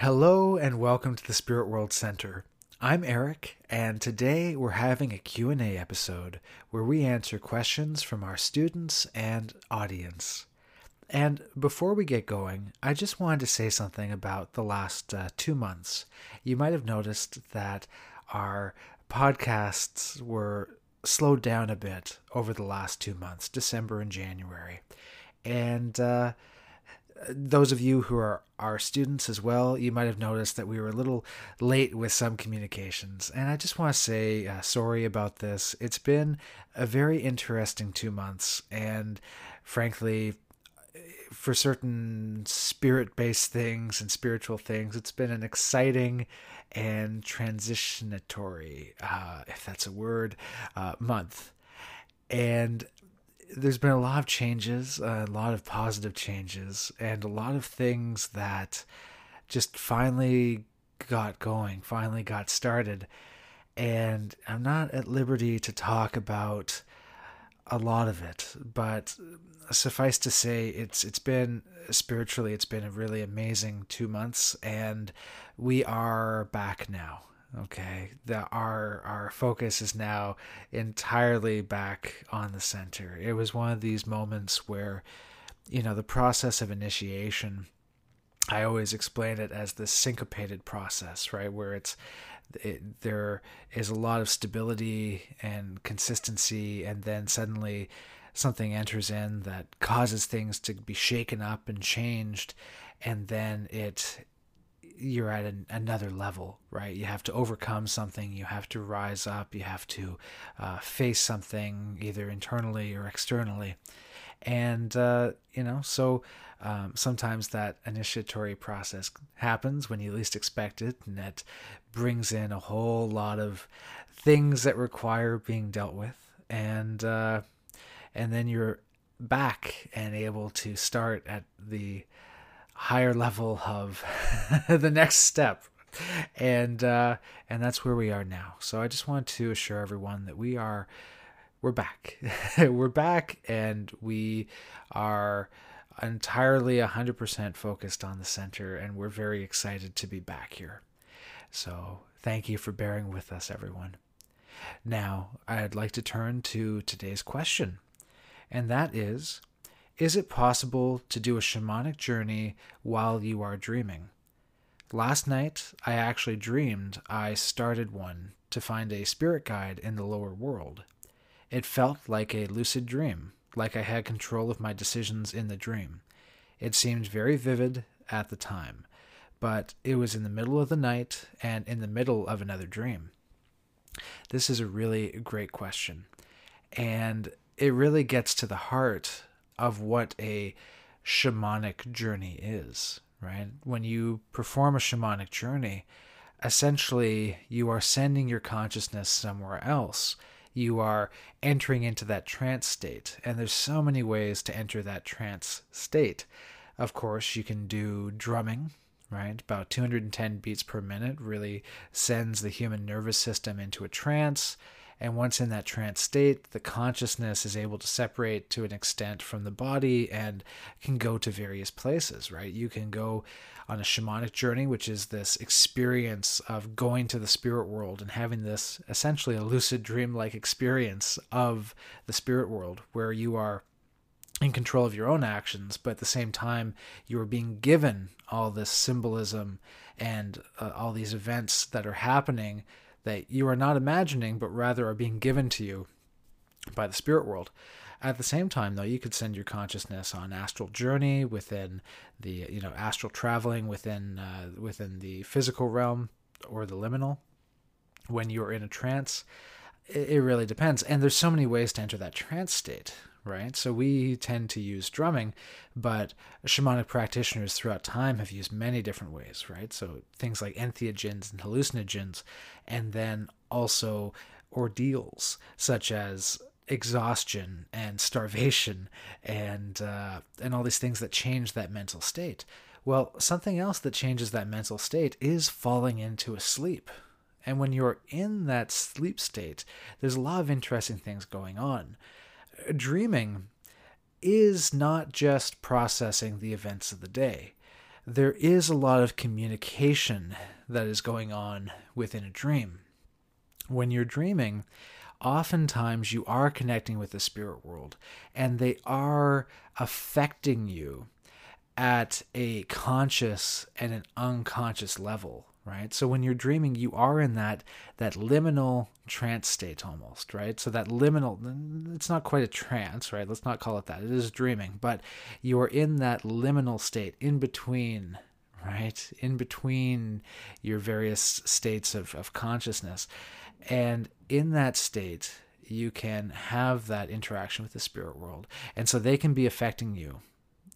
Hello and welcome to the Spirit World Center. I'm Eric and today we're having a Q&A episode where we answer questions from our students and audience. And before we get going, I just wanted to say something about the last uh, 2 months. You might have noticed that our podcasts were slowed down a bit over the last 2 months, December and January. And uh, those of you who are our students as well, you might have noticed that we were a little late with some communications. And I just want to say uh, sorry about this. It's been a very interesting two months. And frankly, for certain spirit based things and spiritual things, it's been an exciting and transitionatory, uh, if that's a word, uh, month. And there's been a lot of changes, a lot of positive changes, and a lot of things that just finally got going, finally got started. And I'm not at liberty to talk about a lot of it, but suffice to say, it's it's been spiritually, it's been a really amazing two months, and we are back now okay that our our focus is now entirely back on the center. It was one of these moments where you know the process of initiation i always explain it as the syncopated process right? Where it's it, there is a lot of stability and consistency and then suddenly something enters in that causes things to be shaken up and changed and then it you're at an, another level, right? You have to overcome something, you have to rise up, you have to uh, face something either internally or externally. And, uh, you know, so um, sometimes that initiatory process happens when you least expect it, and that brings in a whole lot of things that require being dealt with. And, uh, and then you're back and able to start at the higher level of the next step. And uh, and that's where we are now. So i just want to assure everyone that we are we're back. We're back and we are entirely 100% focused on the center and we're very excited to be back here. So thank you for bearing with us everyone. Now i'd like to turn to today's question. And that is is it possible to do a shamanic journey while you are dreaming? Last night, I actually dreamed I started one to find a spirit guide in the lower world. It felt like a lucid dream, like I had control of my decisions in the dream. It seemed very vivid at the time, but it was in the middle of the night and in the middle of another dream. This is a really great question, and it really gets to the heart of what a shamanic journey is, right? When you perform a shamanic journey, essentially you are sending your consciousness somewhere else. You are entering into that trance state. And there's so many ways to enter that trance state. Of course, you can do drumming, right? About 210 beats per minute really sends the human nervous system into a trance. And once in that trance state, the consciousness is able to separate to an extent from the body and can go to various places, right? You can go on a shamanic journey, which is this experience of going to the spirit world and having this essentially a lucid dream like experience of the spirit world where you are in control of your own actions, but at the same time, you are being given all this symbolism and uh, all these events that are happening that you are not imagining, but rather are being given to you by the spirit world. At the same time, though, you could send your consciousness on astral journey within the, you know, astral traveling within uh, within the physical realm or the liminal when you're in a trance. It, it really depends, and there's so many ways to enter that trance state right? So we tend to use drumming, but shamanic practitioners throughout time have used many different ways, right? So things like entheogens and hallucinogens, and then also ordeals such as exhaustion and starvation and uh, and all these things that change that mental state. Well, something else that changes that mental state is falling into a sleep. And when you're in that sleep state, there's a lot of interesting things going on dreaming is not just processing the events of the day. there is a lot of communication that is going on within a dream. When you're dreaming, oftentimes you are connecting with the spirit world and they are affecting you at a conscious and an unconscious level right? So when you're dreaming you are in that that liminal trance state almost right? So that liminal it's not quite a trance right? Let's not call it that. It is dreaming but you are in that liminal state in between right? In between your various states of, of consciousness. And in that state you can have that interaction with the spirit world. And so they can be affecting you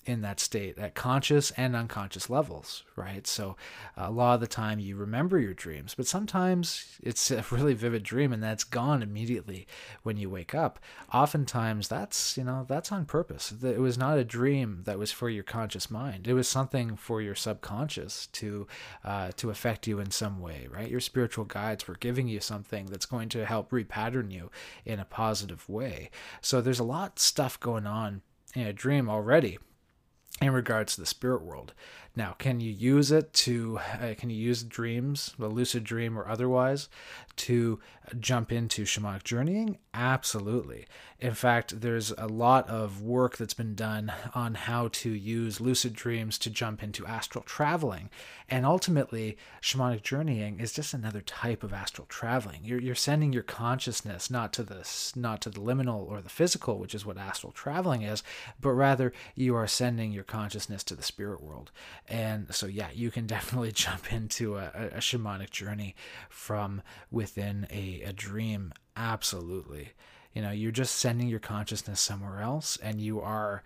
in that state at conscious and unconscious levels, right? So a lot of the time you remember your dreams, but sometimes it's a really vivid dream and that's gone immediately when you wake up. Oftentimes that's, you know, that's on purpose. It was not a dream that was for your conscious mind. It was something for your subconscious to uh, to affect you in some way, right? Your spiritual guides were giving you something that's going to help repattern you in a positive way. So there's a lot of stuff going on in a dream already in regards to the spirit world. Now, can you use it to, uh, can you use dreams, a lucid dream or otherwise, to jump into shamanic journeying? Absolutely. In fact, there's a lot of work that's been done on how to use lucid dreams to jump into astral traveling. And ultimately, shamanic journeying is just another type of astral traveling. You're, you're sending your consciousness not to the not to the liminal or the physical, which is what astral traveling is, but rather you are sending your consciousness to the spirit world. And so, yeah, you can definitely jump into a, a shamanic journey from within a, a dream. Absolutely. You know, you're just sending your consciousness somewhere else and you are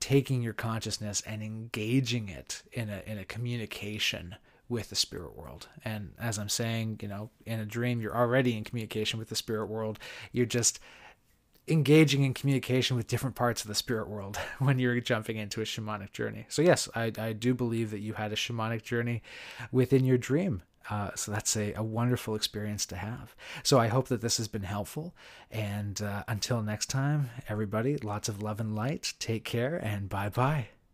taking your consciousness and engaging it in a, in a communication with the spirit world. And as I'm saying, you know, in a dream, you're already in communication with the spirit world. You're just engaging in communication with different parts of the spirit world when you're jumping into a shamanic journey. So, yes, I, I do believe that you had a shamanic journey within your dream. Uh, so that's a, a wonderful experience to have. So I hope that this has been helpful. And uh, until next time, everybody, lots of love and light. Take care and bye bye.